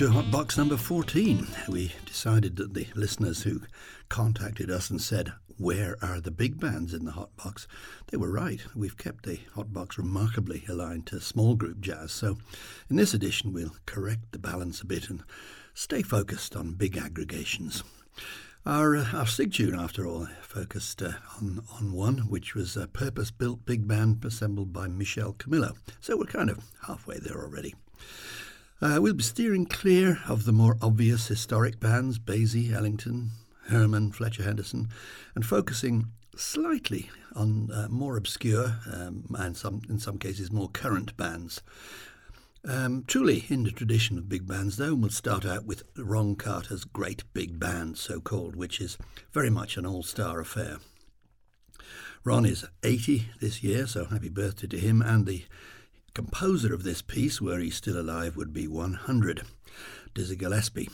Welcome Hot Box number 14. We decided that the listeners who contacted us and said, Where are the big bands in the Hot Box? They were right. We've kept the Hot Box remarkably aligned to small group jazz. So in this edition, we'll correct the balance a bit and stay focused on big aggregations. Our, uh, our SIG tune, after all, focused uh, on, on one, which was a purpose built big band assembled by Michel Camilo. So we're kind of halfway there already. Uh, we'll be steering clear of the more obvious historic bands, Basie, Ellington, Herman, Fletcher Henderson, and focusing slightly on uh, more obscure um, and some, in some cases more current bands. Um, truly in the tradition of big bands, though, we'll start out with Ron Carter's Great Big Band, so called, which is very much an all star affair. Ron is 80 this year, so happy birthday to him and the composer of this piece, were he still alive, would be 100, Dizzy Gillespie.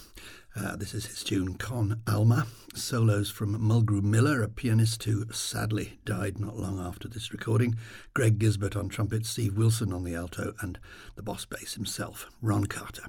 Uh, this is his tune Con Alma. Solos from Mulgrew Miller, a pianist who sadly died not long after this recording. Greg Gisbert on trumpet, Steve Wilson on the alto, and the boss bass himself, Ron Carter.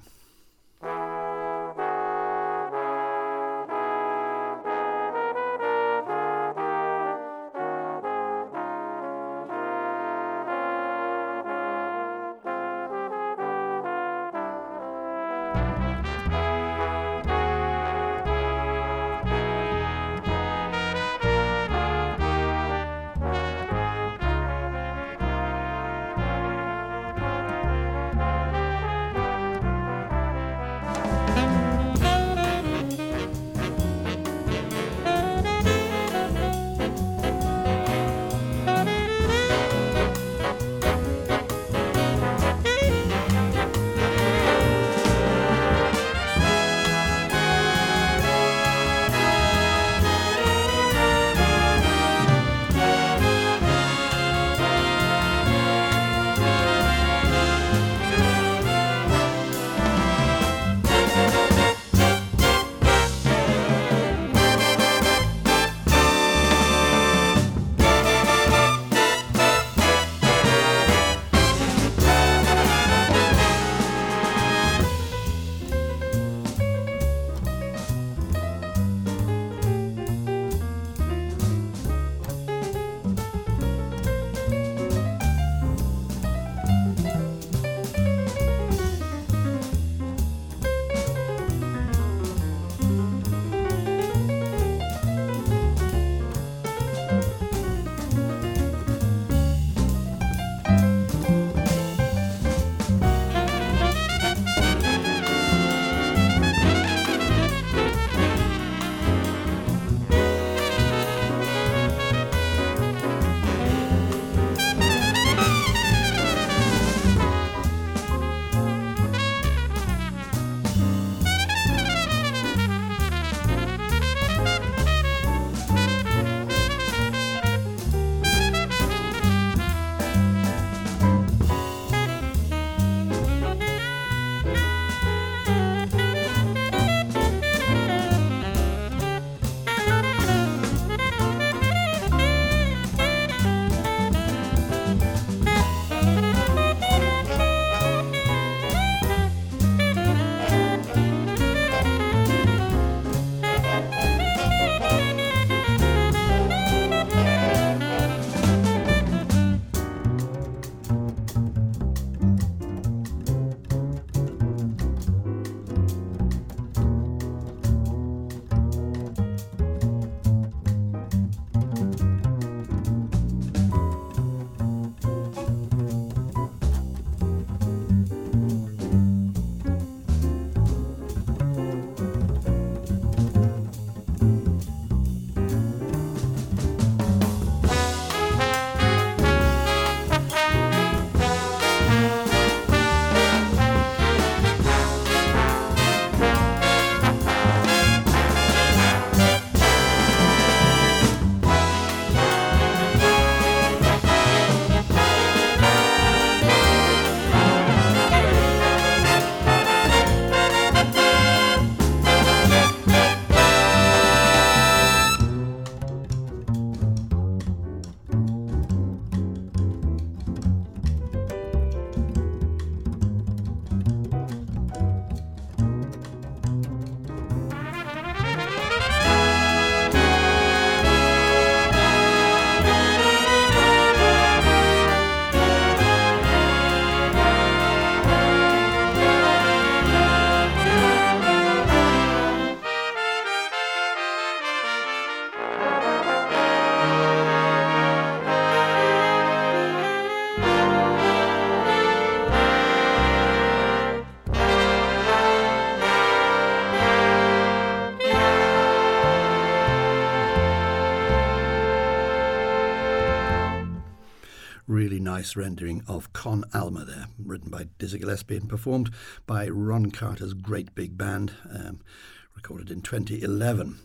Nice rendering of Con Alma there, written by Dizzy Gillespie and performed by Ron Carter's Great Big Band, um, recorded in 2011.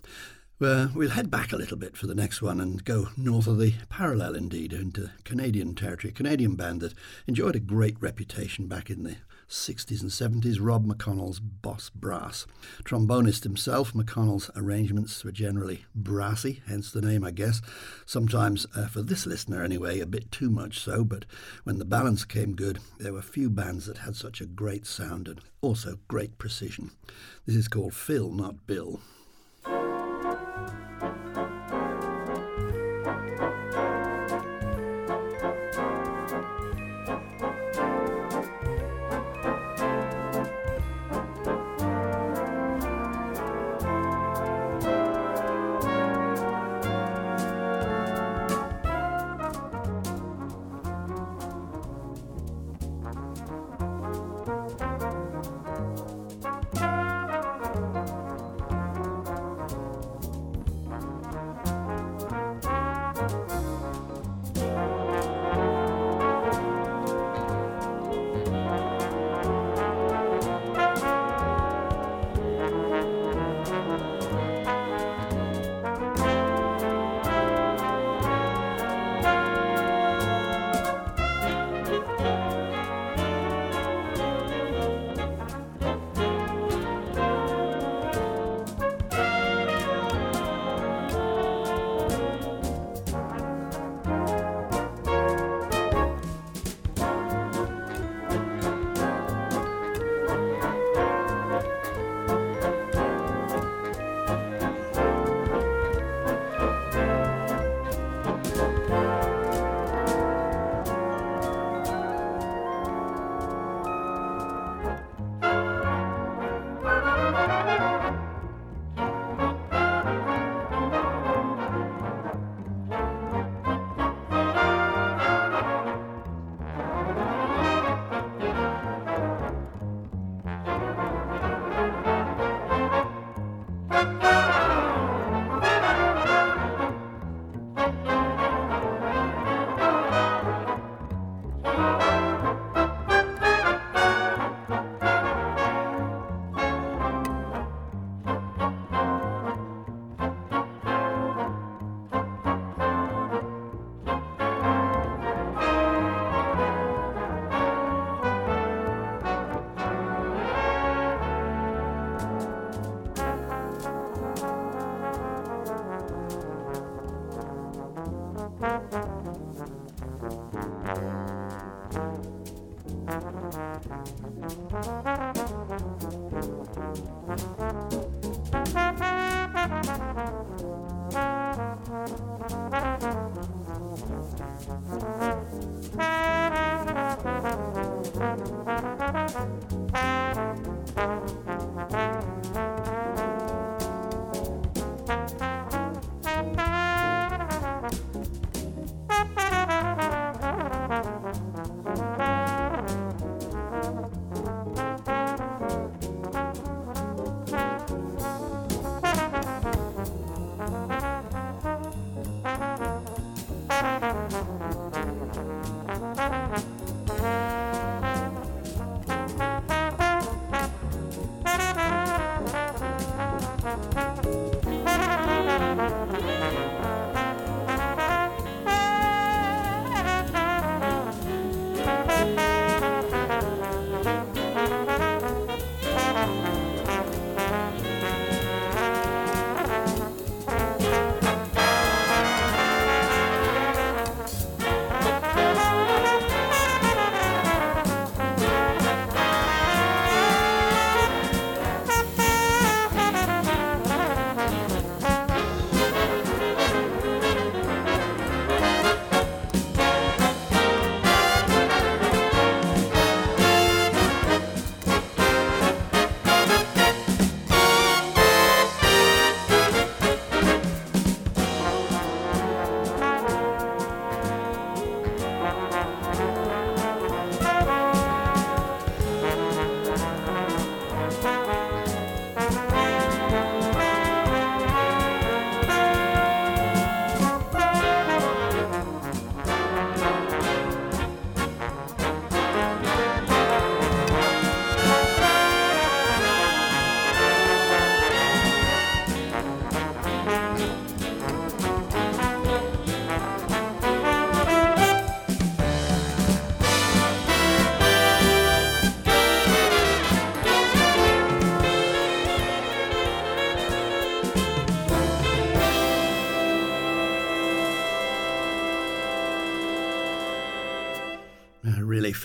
Uh, we'll head back a little bit for the next one and go north of the parallel, indeed, into Canadian territory. Canadian band that enjoyed a great reputation back in the 60s and 70s, Rob McConnell's Boss Brass. Trombonist himself, McConnell's arrangements were generally brassy, hence the name, I guess. Sometimes, uh, for this listener anyway, a bit too much so, but when the balance came good, there were few bands that had such a great sound and also great precision. This is called Phil, not Bill.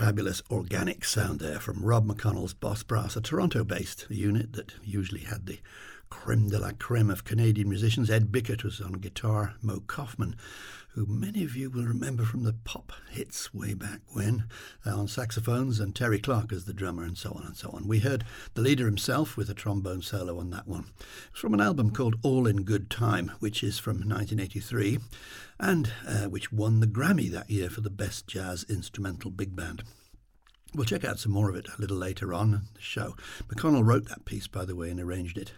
Fabulous organic sound there from Rob McConnell's Boss Brass, a Toronto based unit that usually had the creme de la creme of Canadian musicians. Ed Bickert was on guitar, Moe Koffman, who many of you will remember from the pop hits way back when, uh, on saxophones, and Terry Clarke as the drummer, and so on and so on. We heard the leader himself with a trombone solo on that one. It's from an album called All in Good Time, which is from 1983 and uh, which won the Grammy that year for the Best Jazz Instrumental Big Band. We'll check out some more of it a little later on in the show. McConnell wrote that piece, by the way, and arranged it.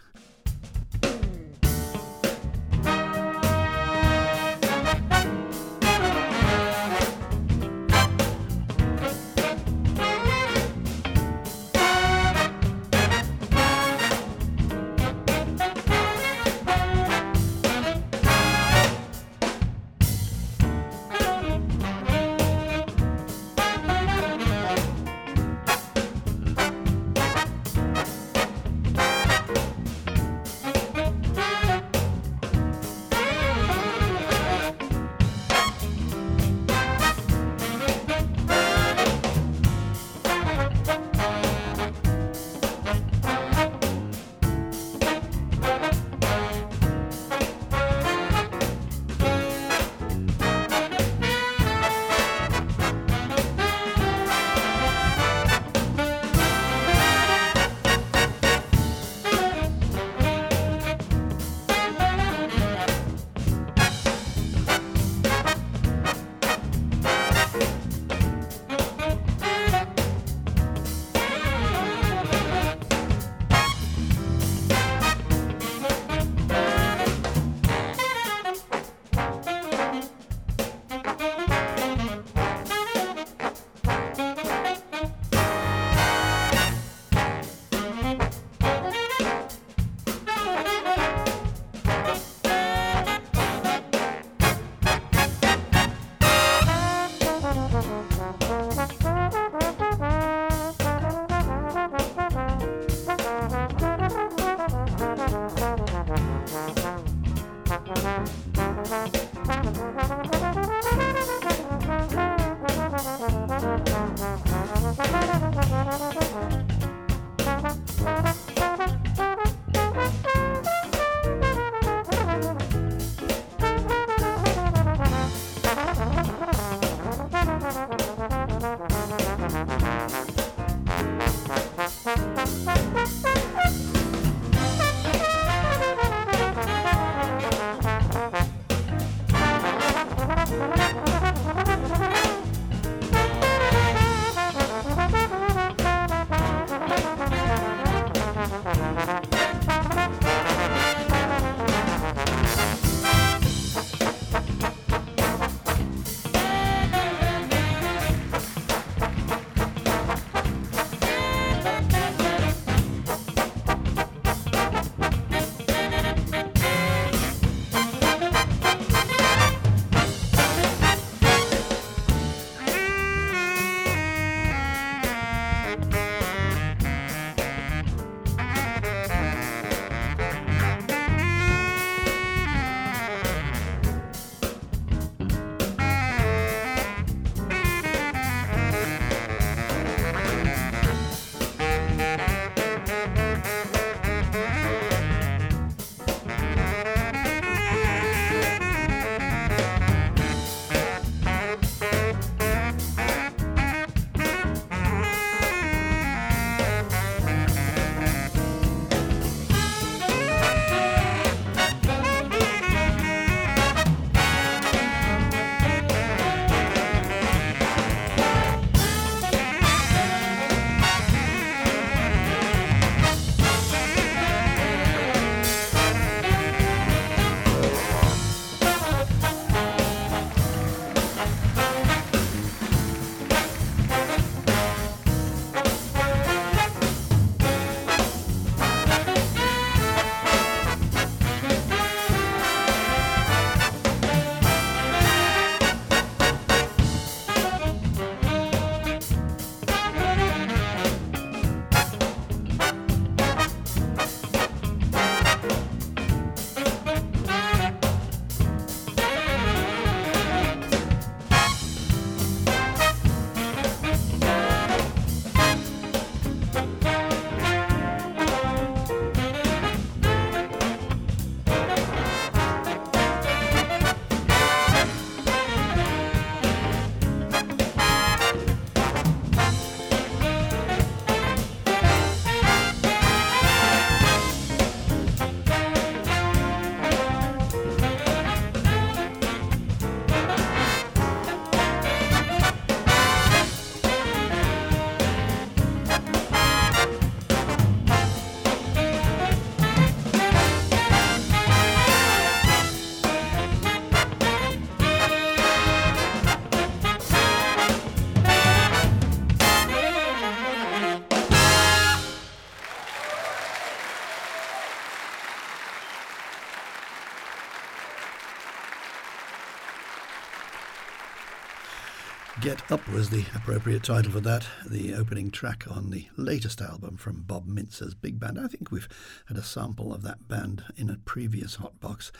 Get Up was the appropriate title for that, the opening track on the latest album from Bob Mintzer's big band. I think we've had a sample of that band in a previous Hot Box.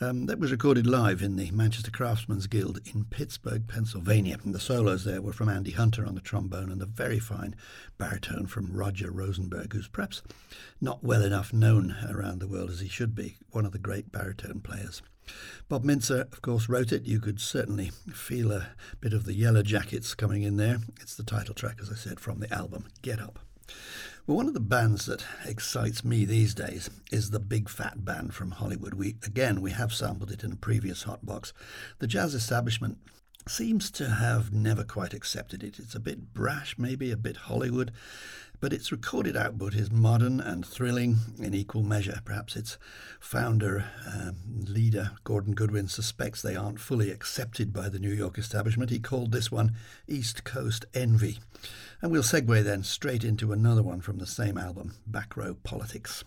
Um, that was recorded live in the Manchester Craftsmen's Guild in Pittsburgh, Pennsylvania. And the solos there were from Andy Hunter on the trombone and the very fine baritone from Roger Rosenberg, who's perhaps not well enough known around the world as he should be, one of the great baritone players. Bob Mintzer, of course, wrote it. You could certainly feel a bit of the Yellowjackets coming in there. It's the title track, as I said, from the album Get Up. Well, one of the bands that excites me these days is the Big Phat Band from Hollywood. We again we have sampled it in a previous Hot Box. The jazz establishment seems to have never quite accepted it. It's a bit brash, maybe a bit Hollywood, but its recorded output is modern and thrilling in equal measure. Perhaps its founder, um, leader, Gordon Goodwin, suspects they aren't fully accepted by the New York establishment. He called this one East Coast Envy. And we'll segue then straight into another one from the same album, Back Row Politics.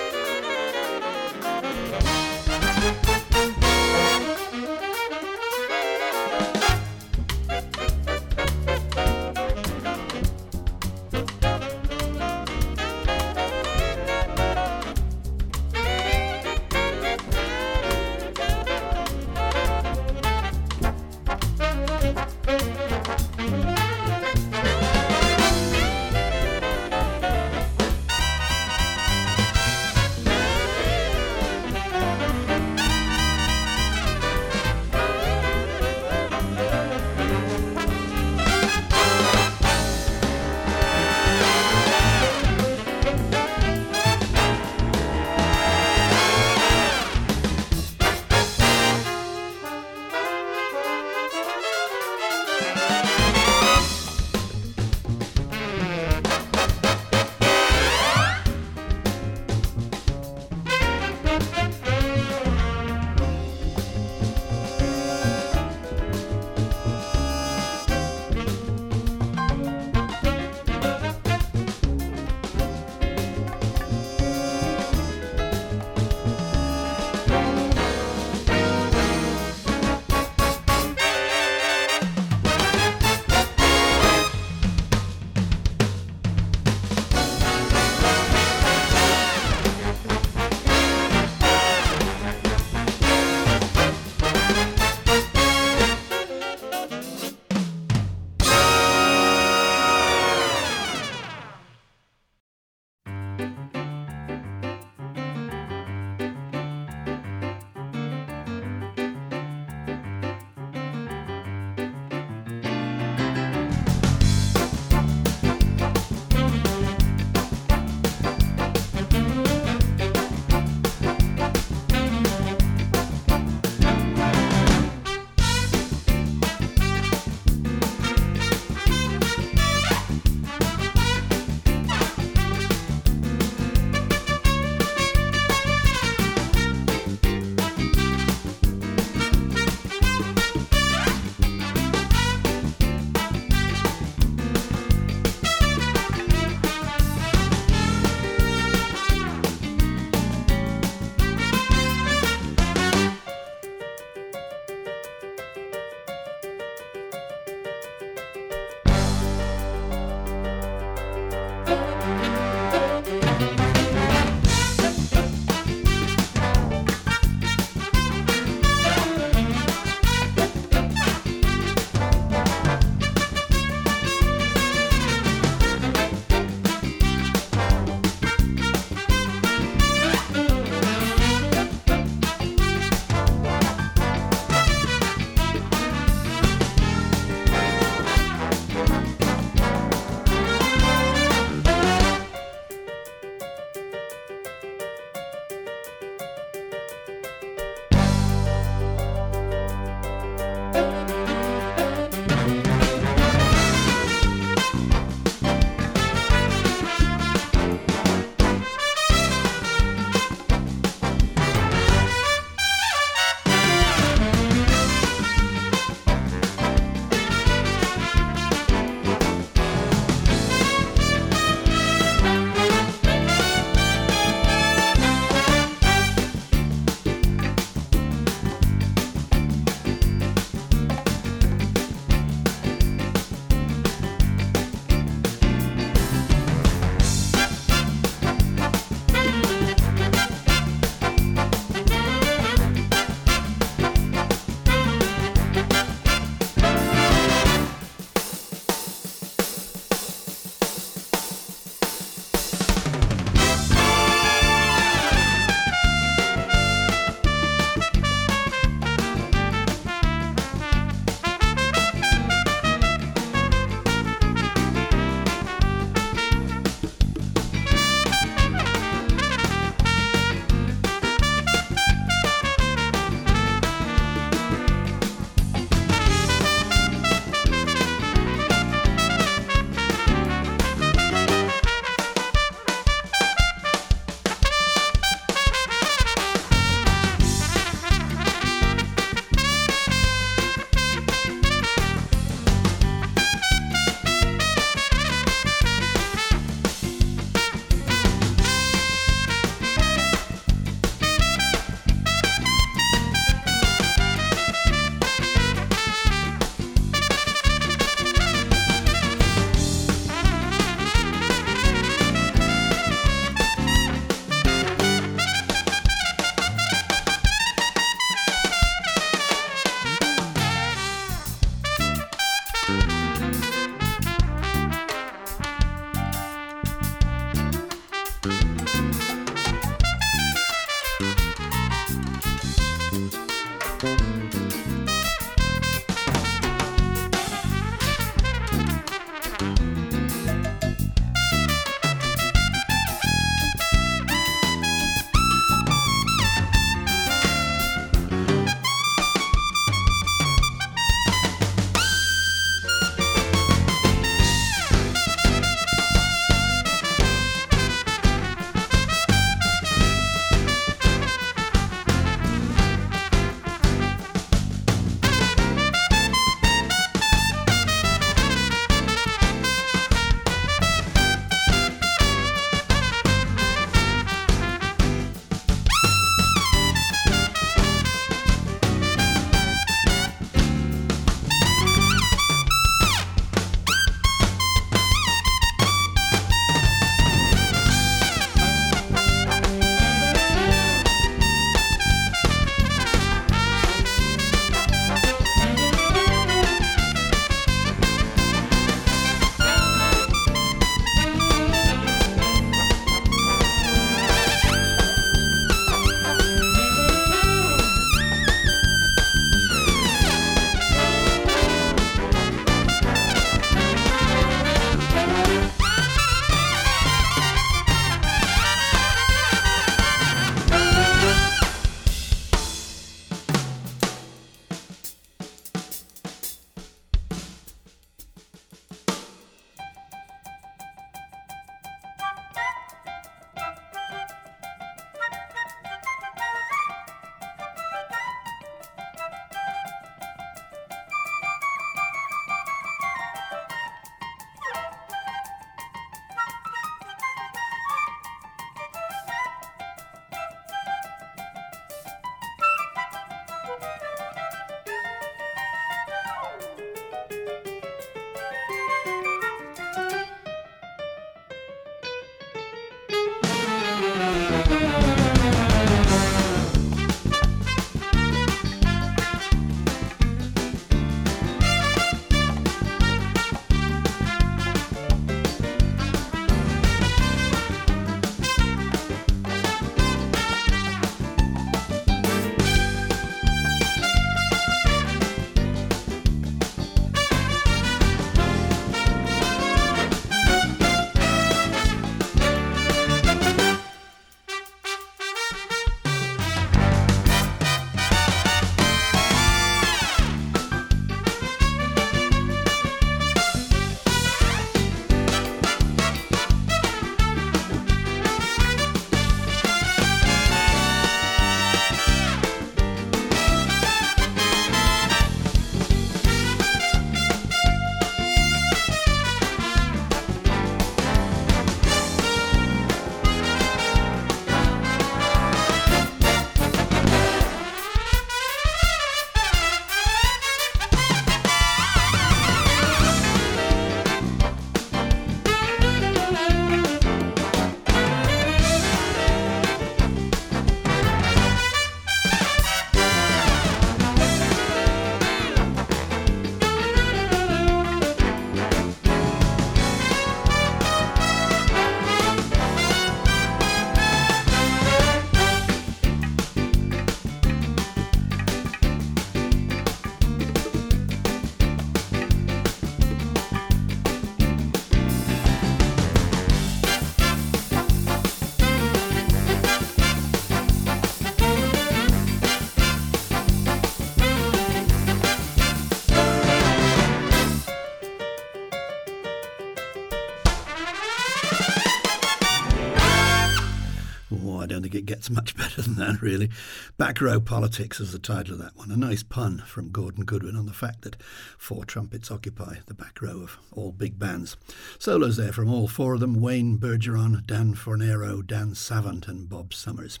Better than that, really. Back Row Politics is the title of that one. A nice pun from Gordon Goodwin on the fact that four trumpets occupy the back row of all big bands. Solos there from all four of them Wayne Bergeron, Dan Fornero, Dan Savant, and Bob Summers.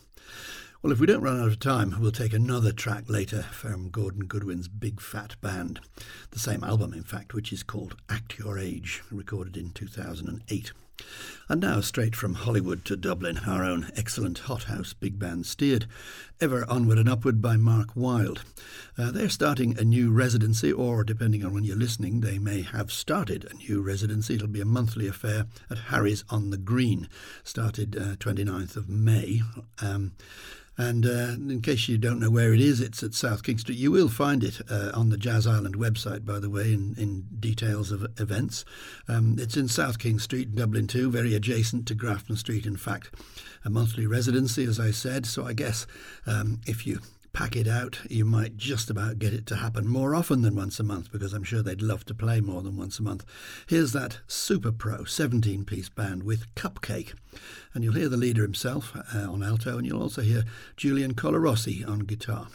Well, if we don't run out of time, we'll take another track later from Gordon Goodwin's Big Phat Band, the same album, in fact, which is called Act Your Age, recorded in 2008. And now, straight from Hollywood to Dublin, our own excellent Hot House Big Band steered ever onward and upward by Mark Wilde. Uh, they're starting a new residency, or depending on when you're listening, they may have started a new residency. It'll be a monthly affair at Harry's on the Green, started uh, 29th of May. Um, And uh, in case you don't know where it is, it's at South King Street. You will find it uh, on the Jazz Island website, by the way, in, in details of events. Um, it's in South King Street, Dublin 2, very adjacent to Grafton Street, in fact. A monthly residency, as I said. So I guess um, if you pack it out, you might just about get it to happen more often than once a month because I'm sure they'd love to play more than once a month. Here's that Super Pro 17 piece band with Cupcake. And you'll hear the leader himself uh, on alto, and you'll also hear Julian Colarossi on guitar.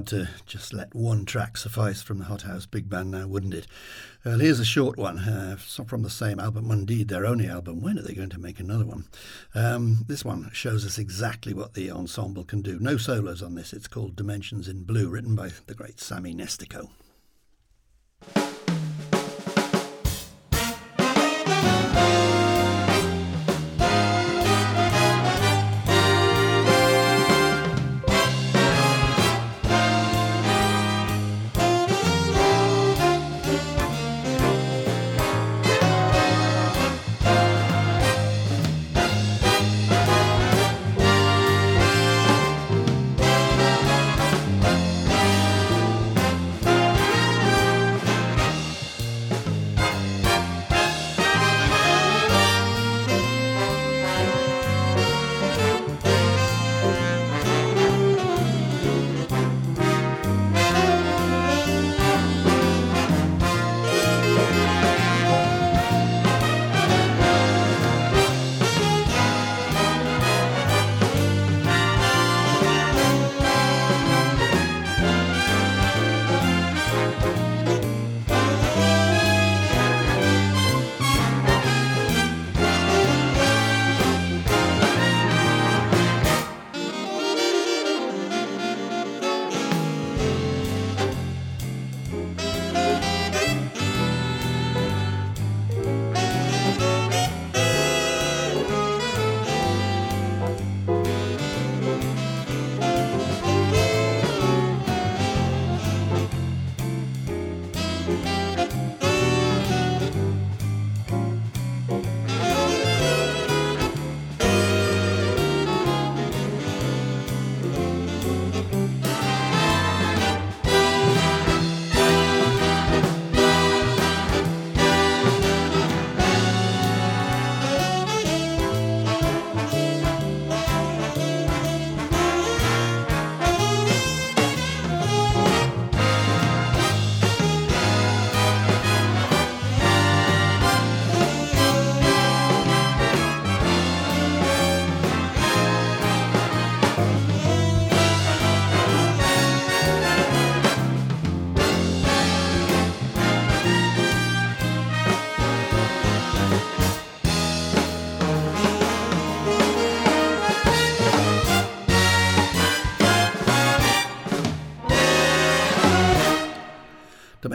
Hard to just let one track suffice from the Hot House Big Band now, wouldn't it? Well, here's a short one uh, from the same album, indeed their only album. When are they going to make another one? Um, this one shows us exactly what the ensemble can do. No solos on this. It's called Dimensions in Blue, written by the great Sammy Nestico.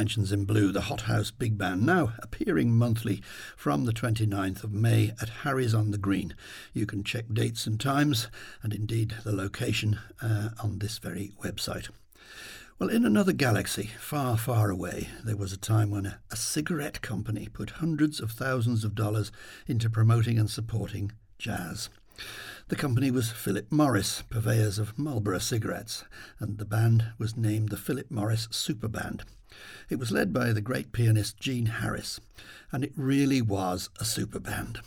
In Blue, the Hot House Big Band, now appearing monthly from the 29th of May at Harry's on the Green. You can check dates and times, and indeed the location, uh, on this very website. Well, in another galaxy, far, far away, there was a time when a, a cigarette company put hundreds of thousands of dollars into promoting and supporting jazz. The company was Philip Morris, purveyors of Marlboro cigarettes, and the band was named the Philip Morris Super Band. It was led by the great pianist Gene Harris, and it really was a super band.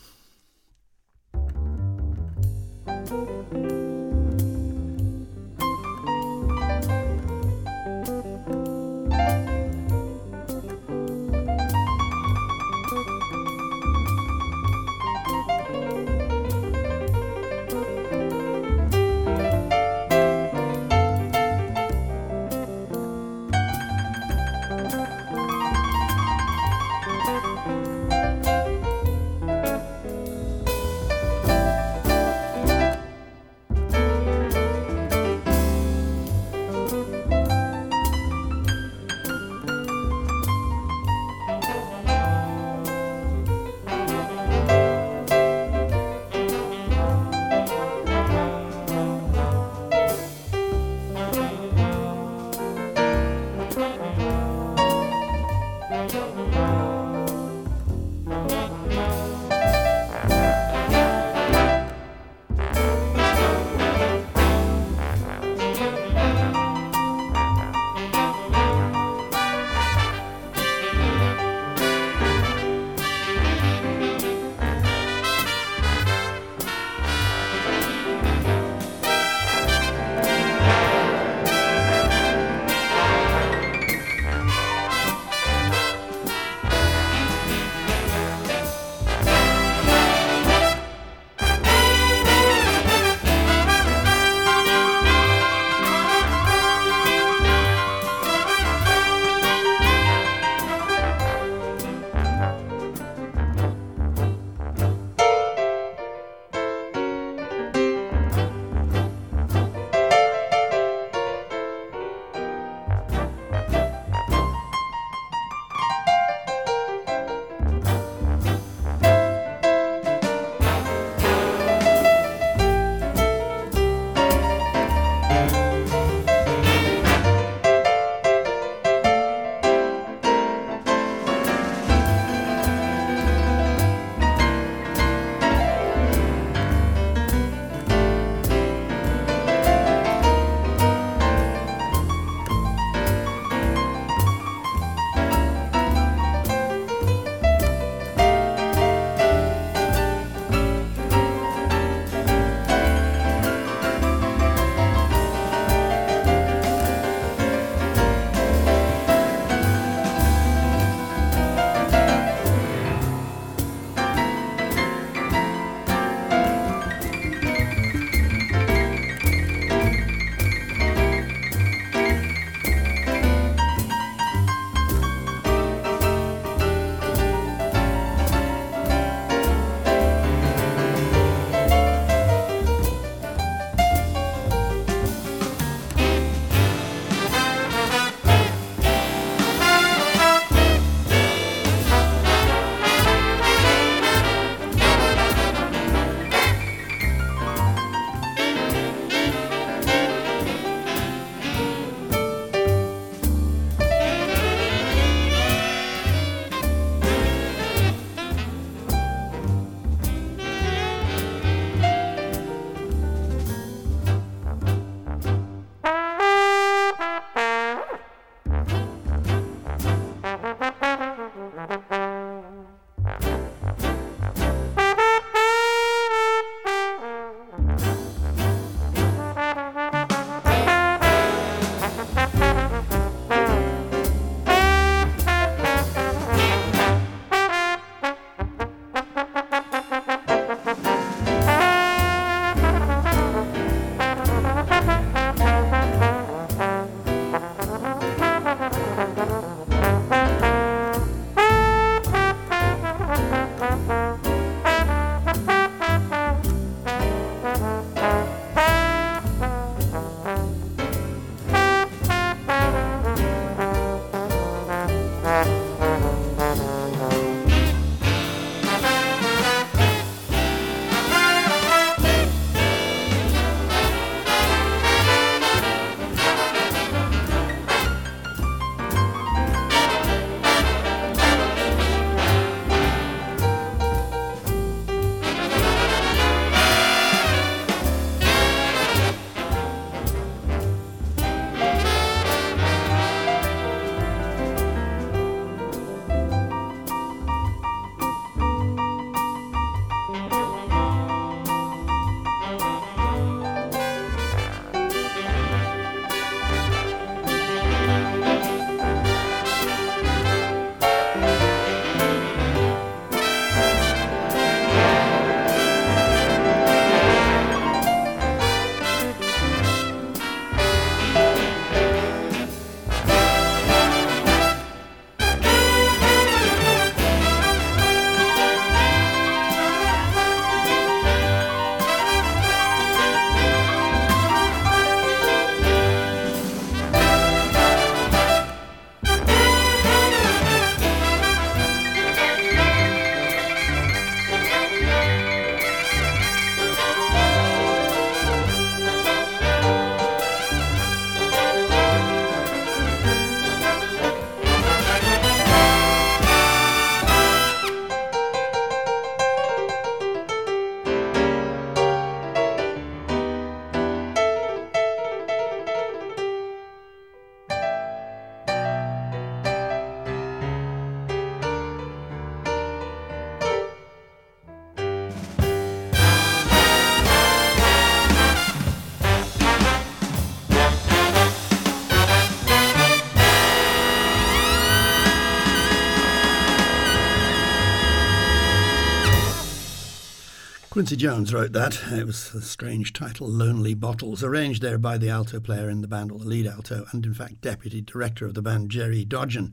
Quincy Jones wrote that. It was a strange title, Lonely Bottles, arranged there by the alto player in the band, or the lead alto, and in fact deputy director of the band, Jerry Dodgion.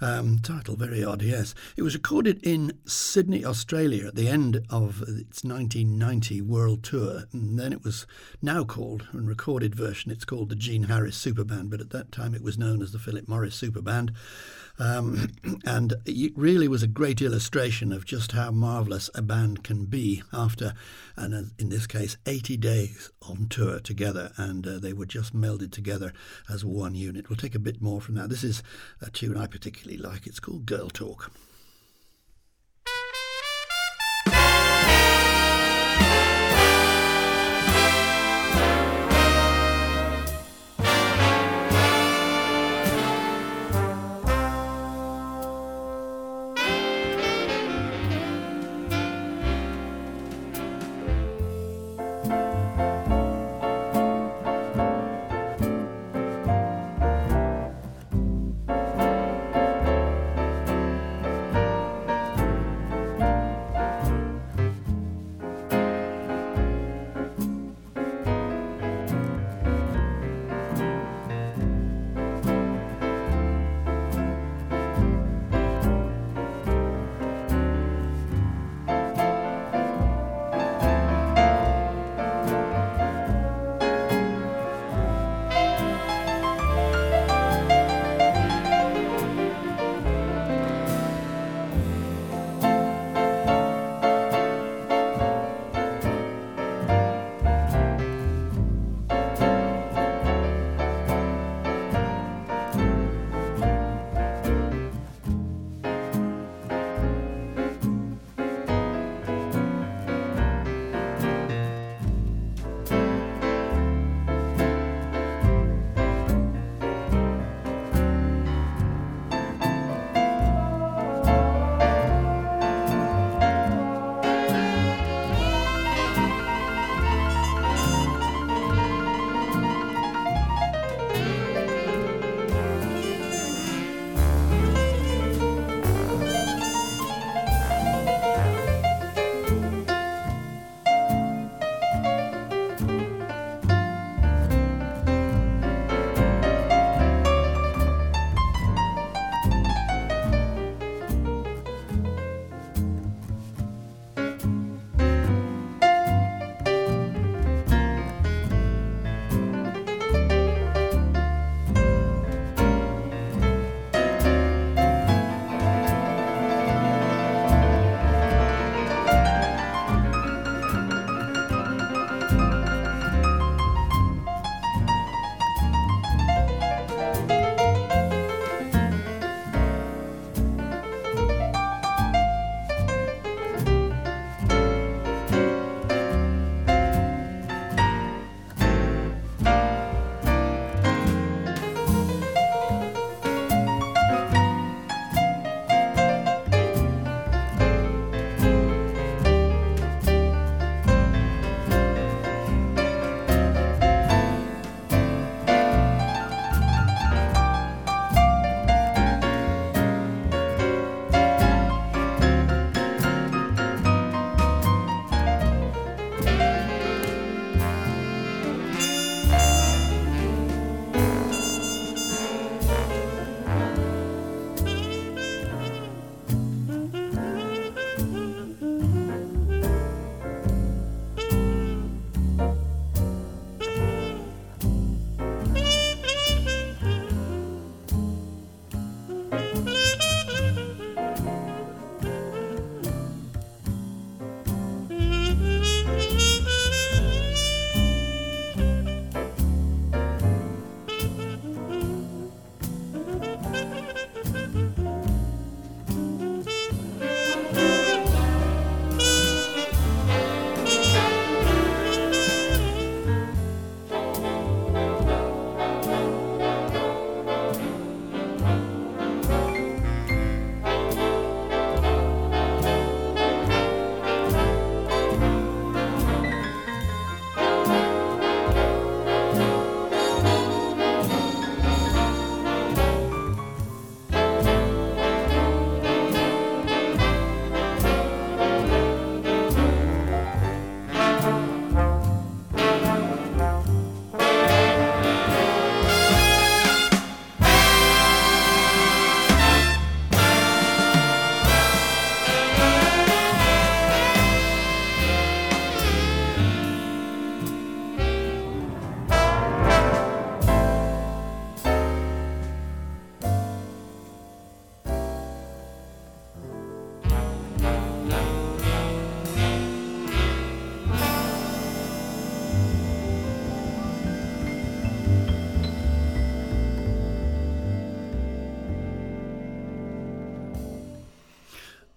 Um, title very odd, yes. It was recorded in Sydney, Australia at the end of its 1990 world tour, and then it was now called, in recorded version, it's called the Gene Harris Super Band, but at that time it was known as the Philip Morris Super Band. Um, and it really was a great illustration of just how marvellous a band can be after, and in this case, 80 days on tour together. And uh, they were just melded together as one unit. We'll take a bit more from that. This is a tune I particularly like. It's called Girl Talk.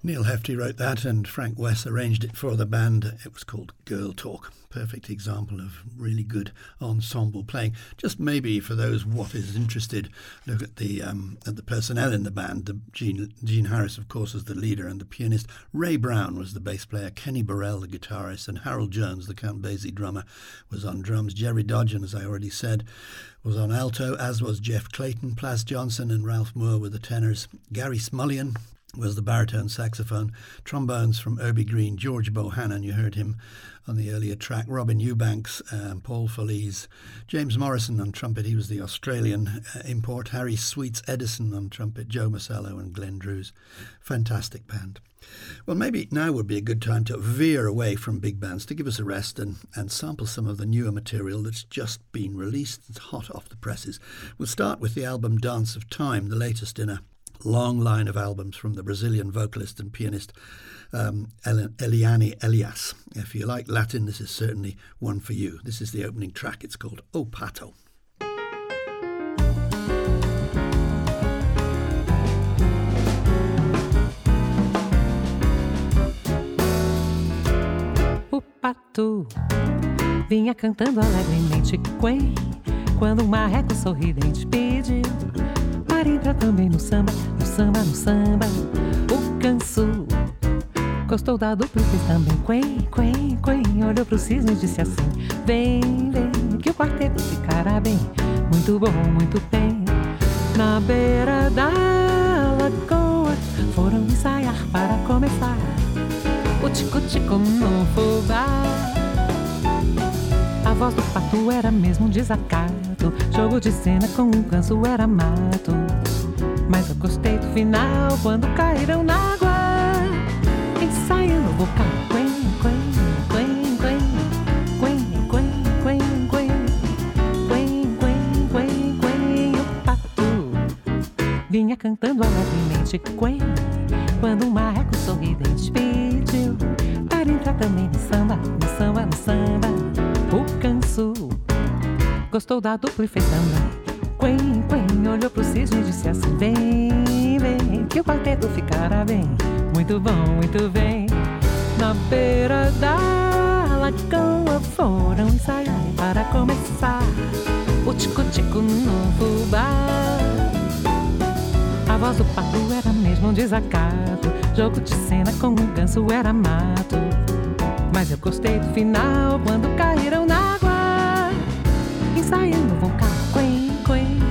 Neal Hefti wrote that, and Frank Wess arranged it for the band. It was called Girl Talk. Perfect example of really good ensemble playing. Just maybe for those what is interested, look at the um, at the personnel in the band. The Gene, Gene Harris, of course, was the leader and the pianist. Ray Brown was the bass player. Kenny Burrell, the guitarist, and Harold Jones, the Count Basie drummer, was on drums. Jerry Dodgion, as I already said, was on alto, as was Jeff Clayton. Plas Johnson and Ralph Moore were the tenors. Gary Smulyan was the baritone saxophone, trombones from Urbie Green, George Bohanon, you heard him on the earlier track, Robin Eubanks, um, Paul Faulise, James Morrison on trumpet, he was the Australian uh, import, Harry Sweets Edison on trumpet, Joe Mosello and Glenn Drewes. Fantastic band. Well, maybe now would be a good time to veer away from big bands to give us a rest and, and sample some of the newer material that's just been released. It's hot off the presses. We'll start with the album Dance of Time, the latest in a long line of albums from the Brazilian vocalist and pianist um, Eliane Elias. If you like Latin, this is certainly one for you. This is the opening track. It's called O Pato. O pato vinha cantando alegremente quen quando um marreco sorridente pediu para entrar também no samba, no samba, no samba. O canso gostou da dupla fez também quen, quen, quen. Olhou pro cisne e disse assim: Vem, vem, que o quarteto ficará bem. Muito bom, muito bem. Na beira da lagoa foram ensaiar para começar. O tico-tico no fubá. A voz do pato era mesmo um desacato. Jogo de cena com um canso era mato. Mas eu gostei do final quando caíram na água. Ensaiando o vocal. Quen, quen, quen, quen. Quen, quen, quen, quen. Quen, quen, quen, O pato vinha cantando alegremente. Quen, quando um marreco sorridente pediu para entrar também no samba, no samba, no samba. O canso Gostou da dupla e fez também. Quen, quen, olhou pro cisne e disse assim: Vem, vem, que o quarteto ficará bem. Muito bom, muito bem. Na beira da lagoa foram ensaiar para começar. O tico-tico no fubá. A voz do pato era mesmo um desacato. Jogo de cena com um ganso era mato. Mas eu gostei do final quando caíram na água ensaiando o vocal. Quen, quen,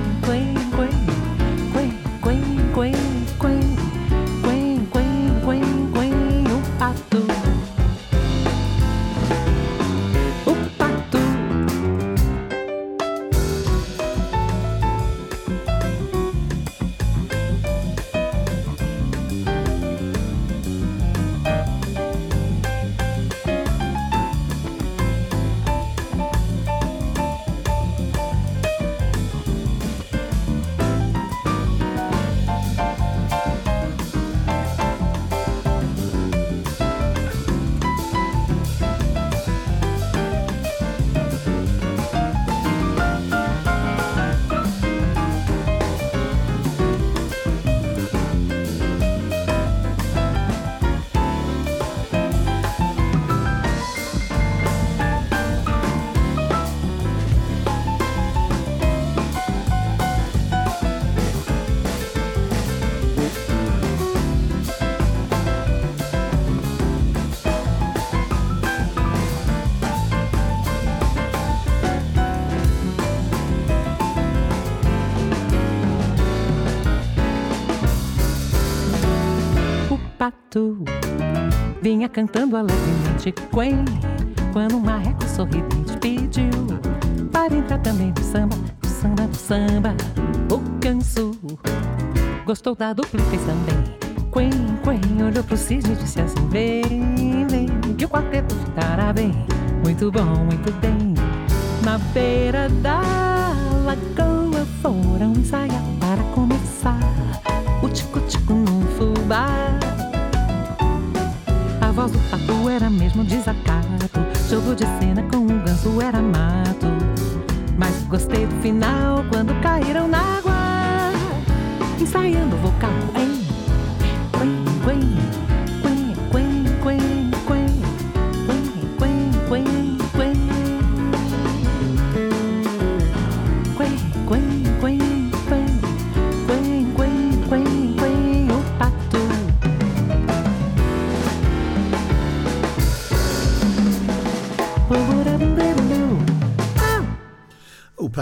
vinha cantando alegremente Quen, quando um marreco sorridente pediu para entrar também no samba, no samba, no samba. O canso gostou da dupla e fez também. Quen, quen, olhou pro cisne e disse assim: Vem, vem, que o quarteto ficará bem. Muito bom, muito bem. Na beira da lagoa foram ensaiar para começar. mesmo desatar.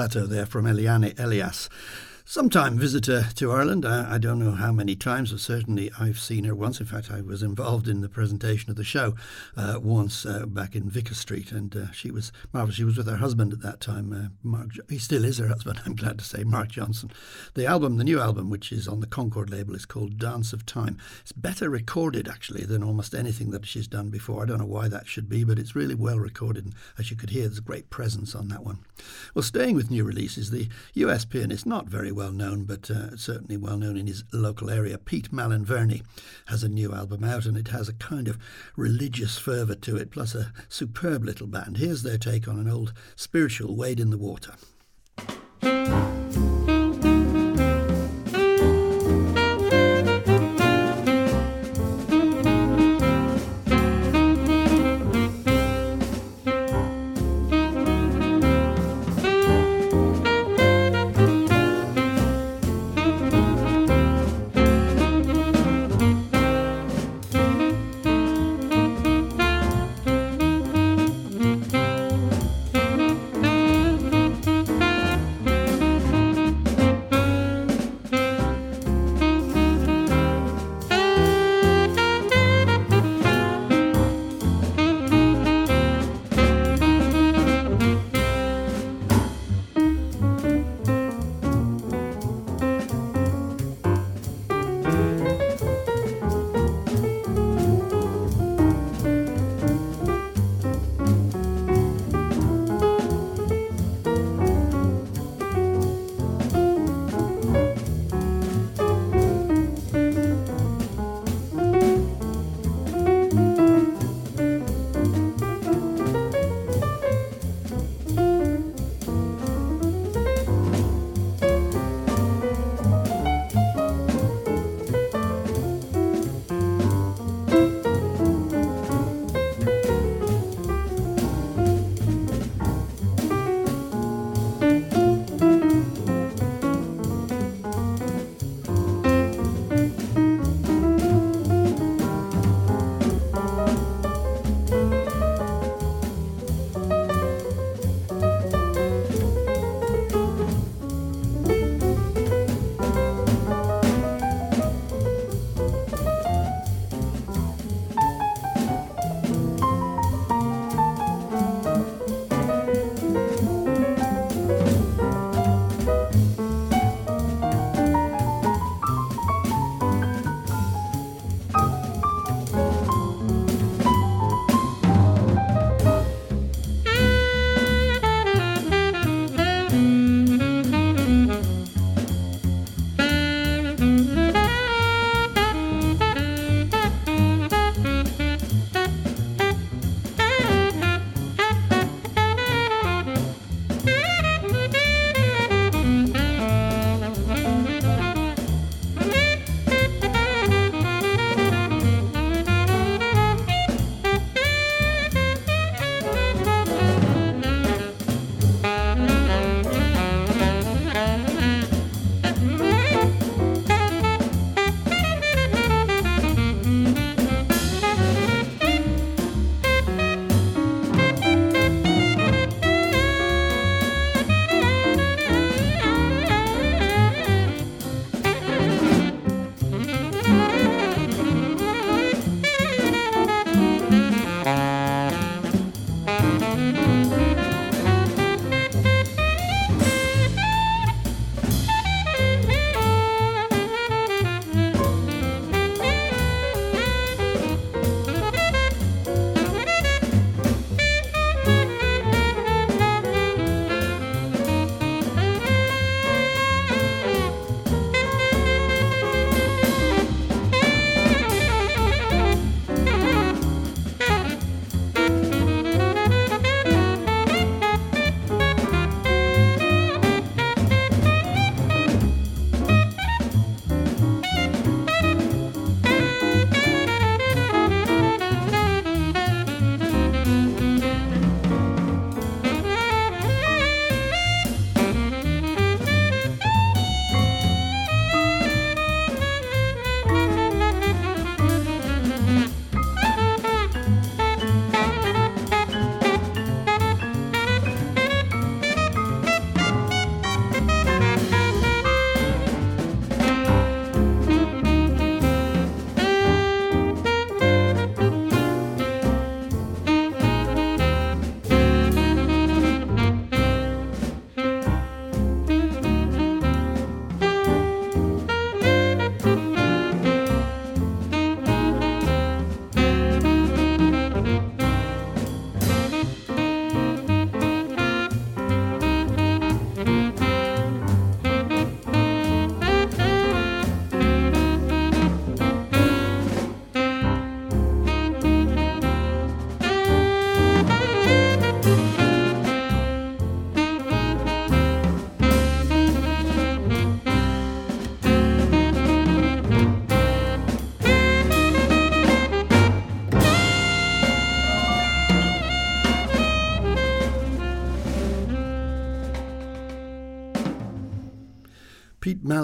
Plateau there from Eliane Elias sometime visitor to Ireland. I, I, don't know how many times, but certainly I've seen her once. In fact, I was involved in the presentation of the show uh, once uh, back in Vicar Street, and uh, she was marvelous. She was with her husband at that time, uh, Marc. He still is her husband. I'm glad to say, Marc Johnson. The album, the new album, which is on the Concord label, is called Dance of Time. It's better recorded actually than almost anything that she's done before. I don't know why that should be, but it's really well recorded. And as you could hear, there's a great presence on that one. Well, staying with new releases, the US pianist, not very well known, but uh, certainly well known in his local area. Pete Malinverni has a new album out, and it has a kind of religious fervour to it, plus a superb little band. Here's their take on an old spiritual Wade in the Water.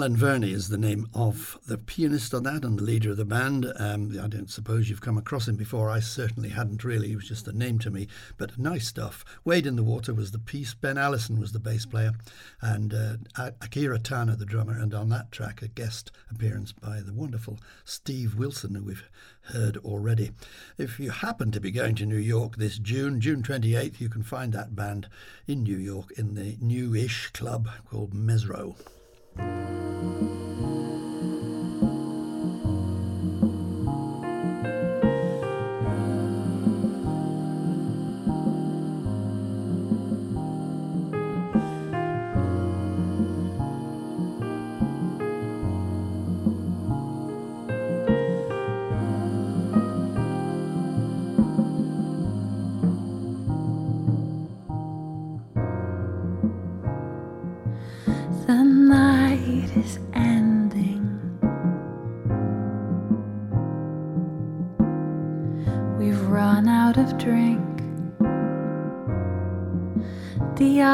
Malinvarni is the name of the pianist on that and the leader of the band. Um, I don't suppose you've come across him before. I certainly hadn't really. He was just a name to me, but nice stuff. Wade in the Water was the piece. Ben Allison was the bass player, and uh, Akira Tana the drummer. And on that track, a guest appearance by the wonderful Steve Wilson, who we've heard already. If you happen to be going to New York this June, June 28th, you can find that band in New York in the new-ish club called Mezzrow. Thank you.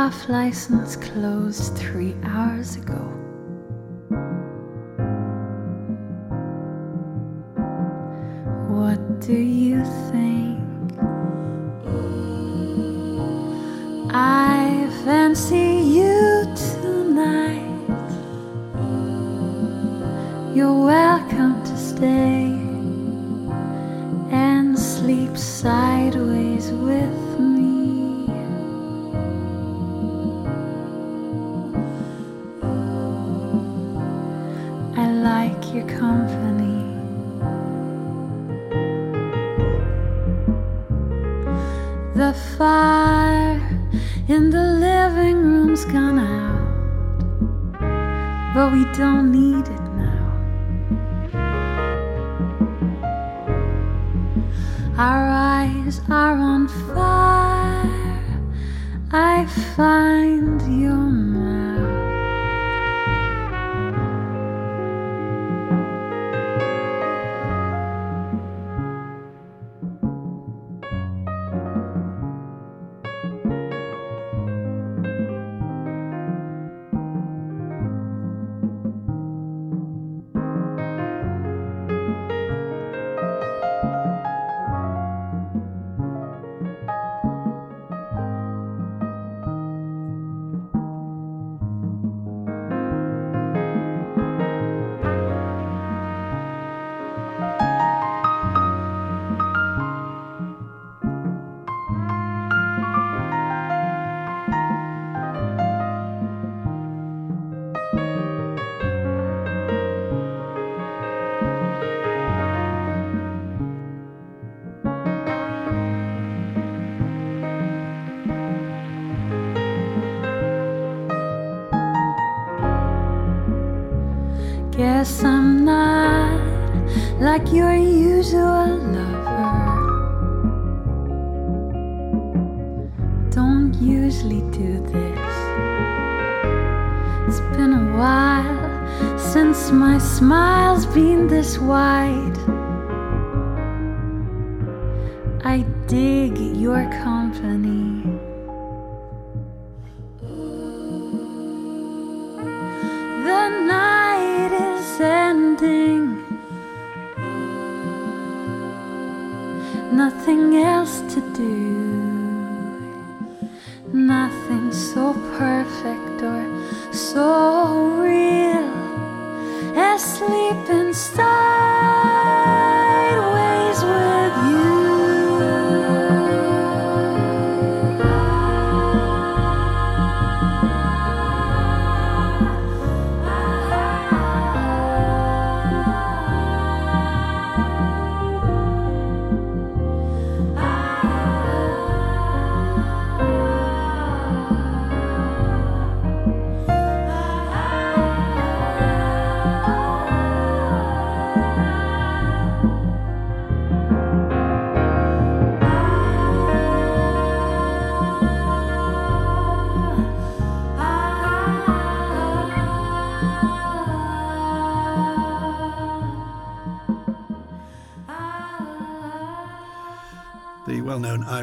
License closed three hours ago. What do you think? I fancy you tonight. You're welcome to stay and sleep sideways with. Fire in the living room's gone out, but we don't need it now. Our eyes are on fire. I find your this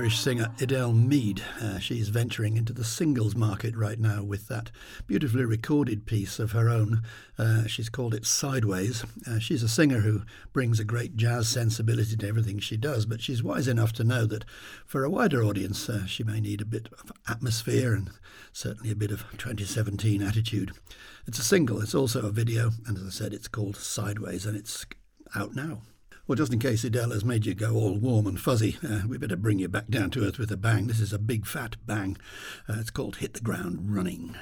Irish singer Edel Meade. Uh, she's venturing into the singles market right now with that beautifully recorded piece of her own. Uh, she's called it Sideways. Uh, she's a singer who brings a great jazz sensibility to everything she does, but she's wise enough to know that for a wider audience, uh, she may need a bit of atmosphere and certainly a bit of 2017 attitude. It's a single, it's also a video, and as I said, it's called Sideways and it's out now. Well, just in case Edel has made you go all warm and fuzzy, uh, we better bring you back down to earth with a bang. This is a big fat bang. Uh, it's called Hit the Ground Running.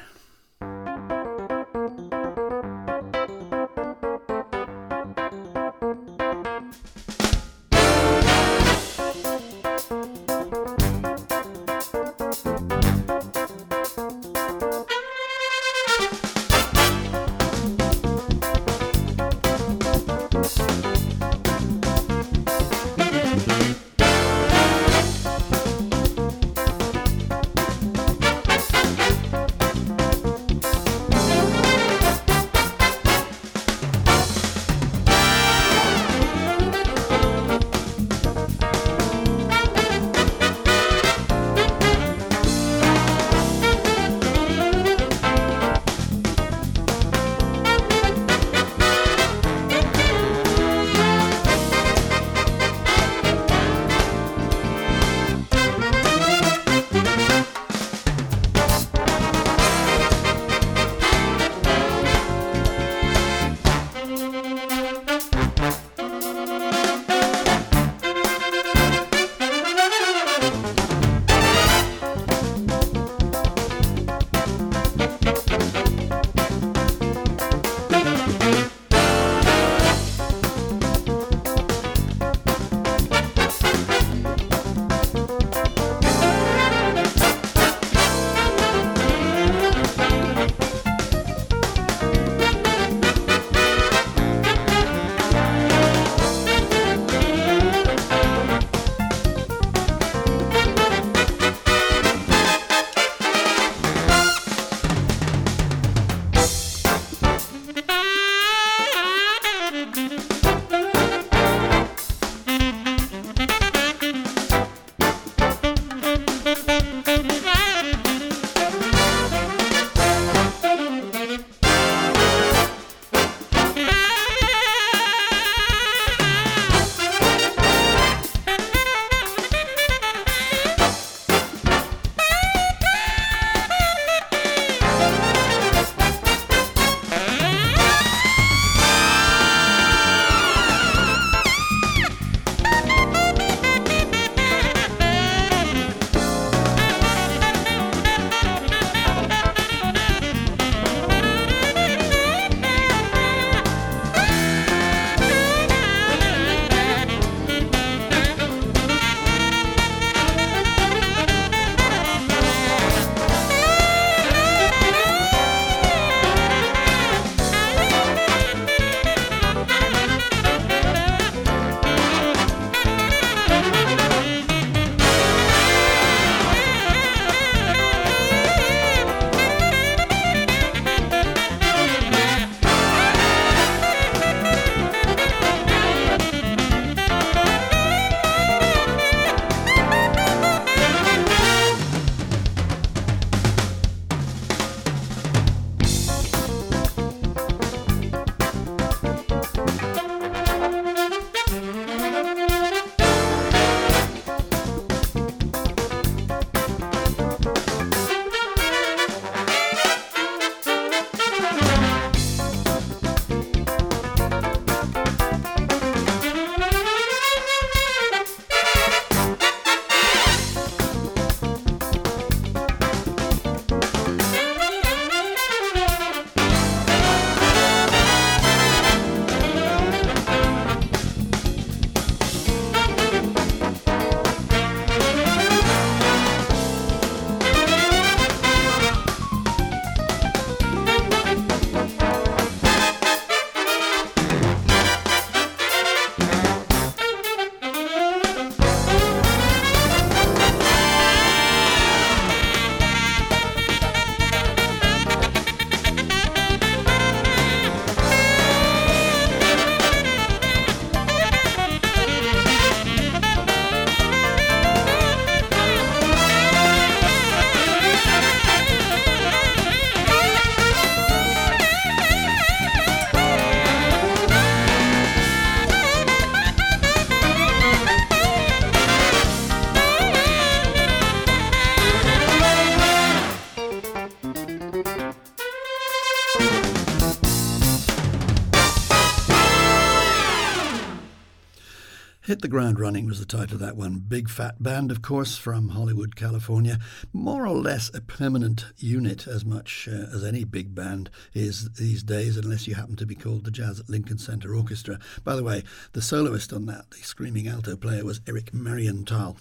Hit the Ground Running was the title of that one. Big Phat Band, of course, from Hollywood, California. More or less a permanent unit, as much uh, as any big band is these days, unless you happen to be called the Jazz at Lincoln Center Orchestra. By the way, the soloist on that, the screaming alto player, was Eric Marienthal.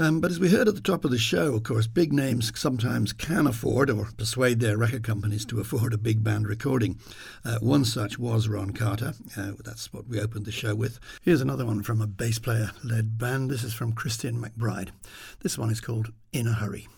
Um, but as we heard at the top of the show, of course, big names sometimes can afford or persuade their record companies to afford a big band recording. Uh, one such was Ron Carter. Uh, that's what we opened the show with. Here's another one from a bass player led band. This is from Christian McBride. This one is called In a Hurry.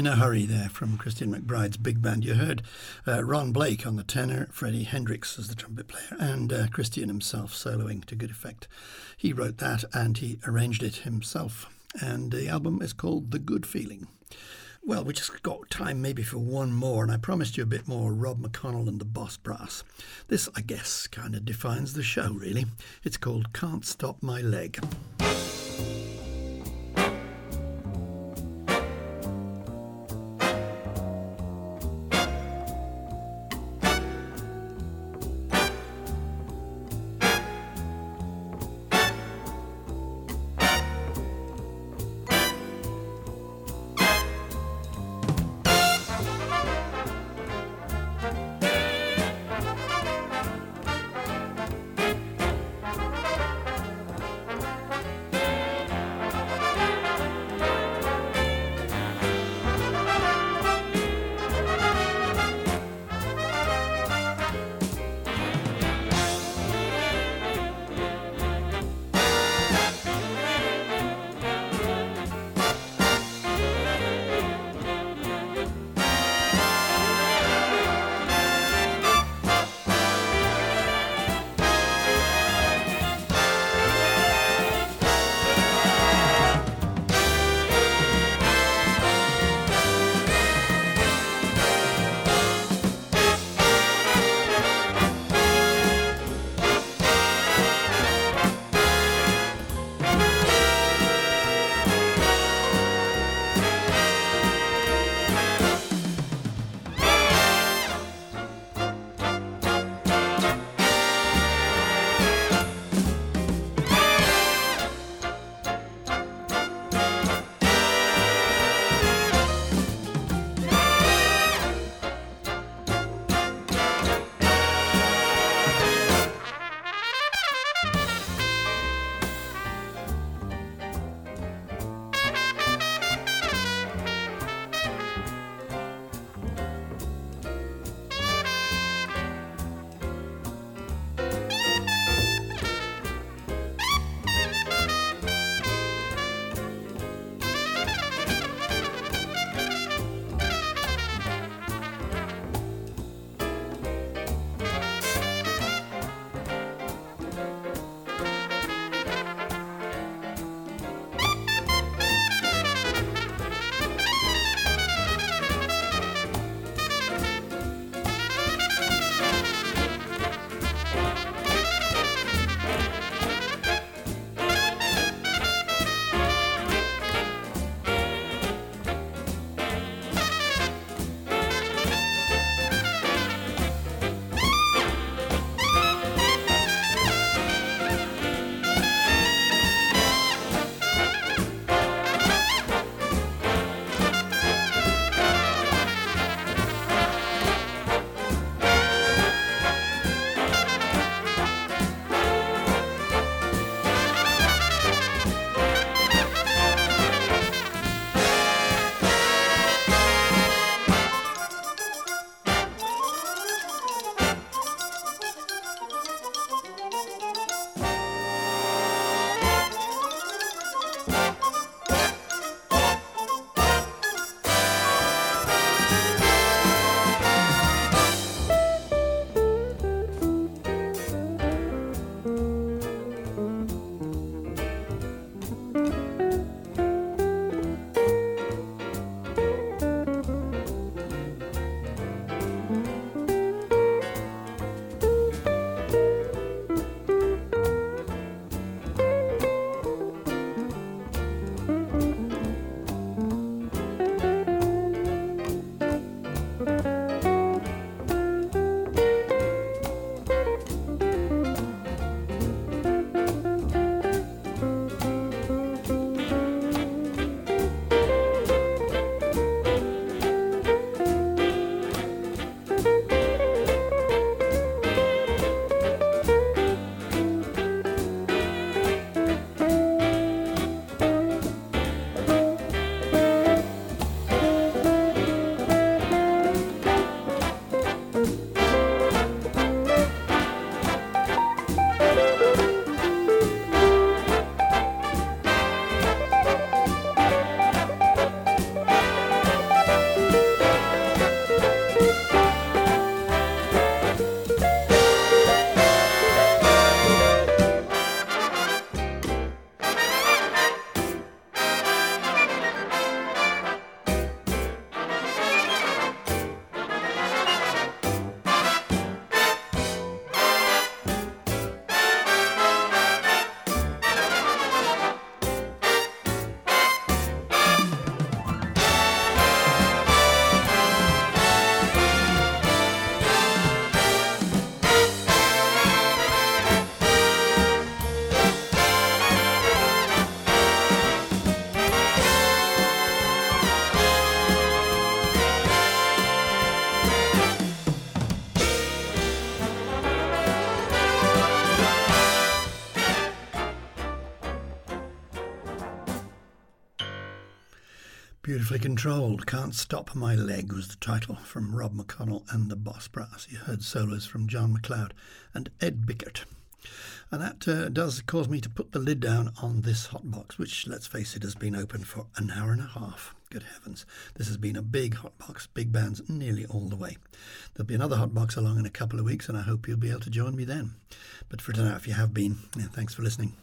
In a Hurry there from Christian McBride's big band. You heard uh, Ron Blake on the tenor, Freddie Hendrix as the trumpet player, and uh, Christian himself soloing to good effect. He wrote that and he arranged it himself. And the album is called The Good Feeling. Well, we just got time maybe for one more, and I promised you a bit more Rob McConnell and the Boss Brass. This, I guess, kind of defines the show, really. It's called Can't Stop My Leg. Beautifully Controlled, Can't Stop My Leg was the title from Rob McConnell and the Boss Brass. You heard solos from John McLeod and Ed Bickert. And that uh, does cause me to put the lid down on this hot box, which, let's face it, has been open for an hour and a half. Good heavens. This has been a big hot box, big bands nearly all the way. There'll be another hot box along in a couple of weeks, and I hope you'll be able to join me then. But for tonight, if you have been, yeah, thanks for listening.